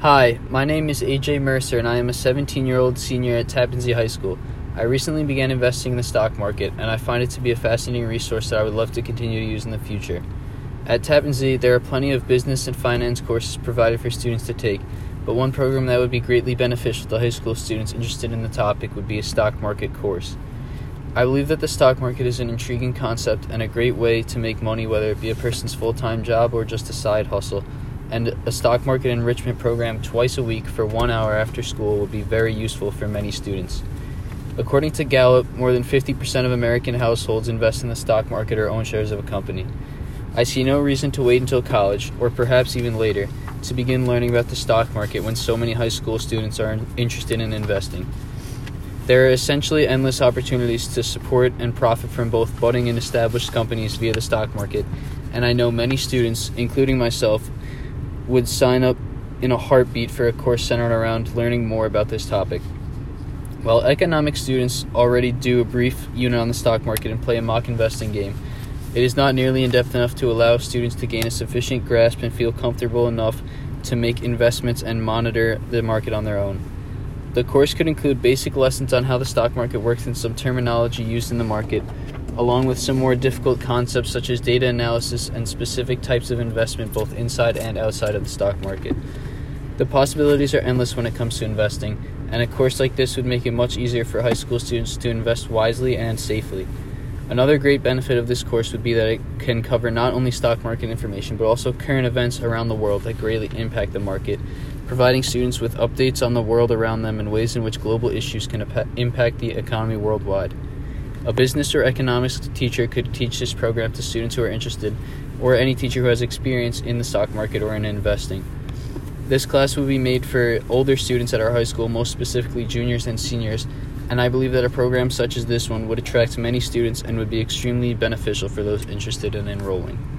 Hi, my name is AJ Mercer and I am a 17 year old senior at Tappan Zee High School. I recently began investing in the stock market and I find it to be a fascinating resource that I would love to continue to use in the future. At Tappan Zee, there are plenty of business and finance courses provided for students to take, but one program that would be greatly beneficial to high school students interested in the topic would be a stock market course. I believe that the stock market is an intriguing concept and a great way to make money, whether it be a person's full time job or just a side hustle. And a stock market enrichment program twice a week for one hour after school will be very useful for many students. According to Gallup, more than 50% of American households invest in the stock market or own shares of a company. I see no reason to wait until college, or perhaps even later, to begin learning about the stock market when so many high school students are interested in investing. There are essentially endless opportunities to support and profit from both budding and established companies via the stock market, and I know many students, including myself, would sign up in a heartbeat for a course centered around learning more about this topic. While economics students already do a brief unit on the stock market and play a mock investing game, it is not nearly in depth enough to allow students to gain a sufficient grasp and feel comfortable enough to make investments and monitor the market on their own. The course could include basic lessons on how the stock market works and some terminology used in the market, along with some more difficult concepts such as data analysis and specific types of investment both inside and outside of the stock market. The possibilities are endless when it comes to investing, and a course like this would make it much easier for high school students to invest wisely and safely. Another great benefit of this course would be that it can cover not only stock market information but also current events around the world that greatly impact the market providing students with updates on the world around them and ways in which global issues can impact the economy worldwide. A business or economics teacher could teach this program to students who are interested, or any teacher who has experience in the stock market or in investing. This class will be made for older students at our high school, most specifically juniors and seniors, and I believe that a program such as this one would attract many students and would be extremely beneficial for those interested in enrolling.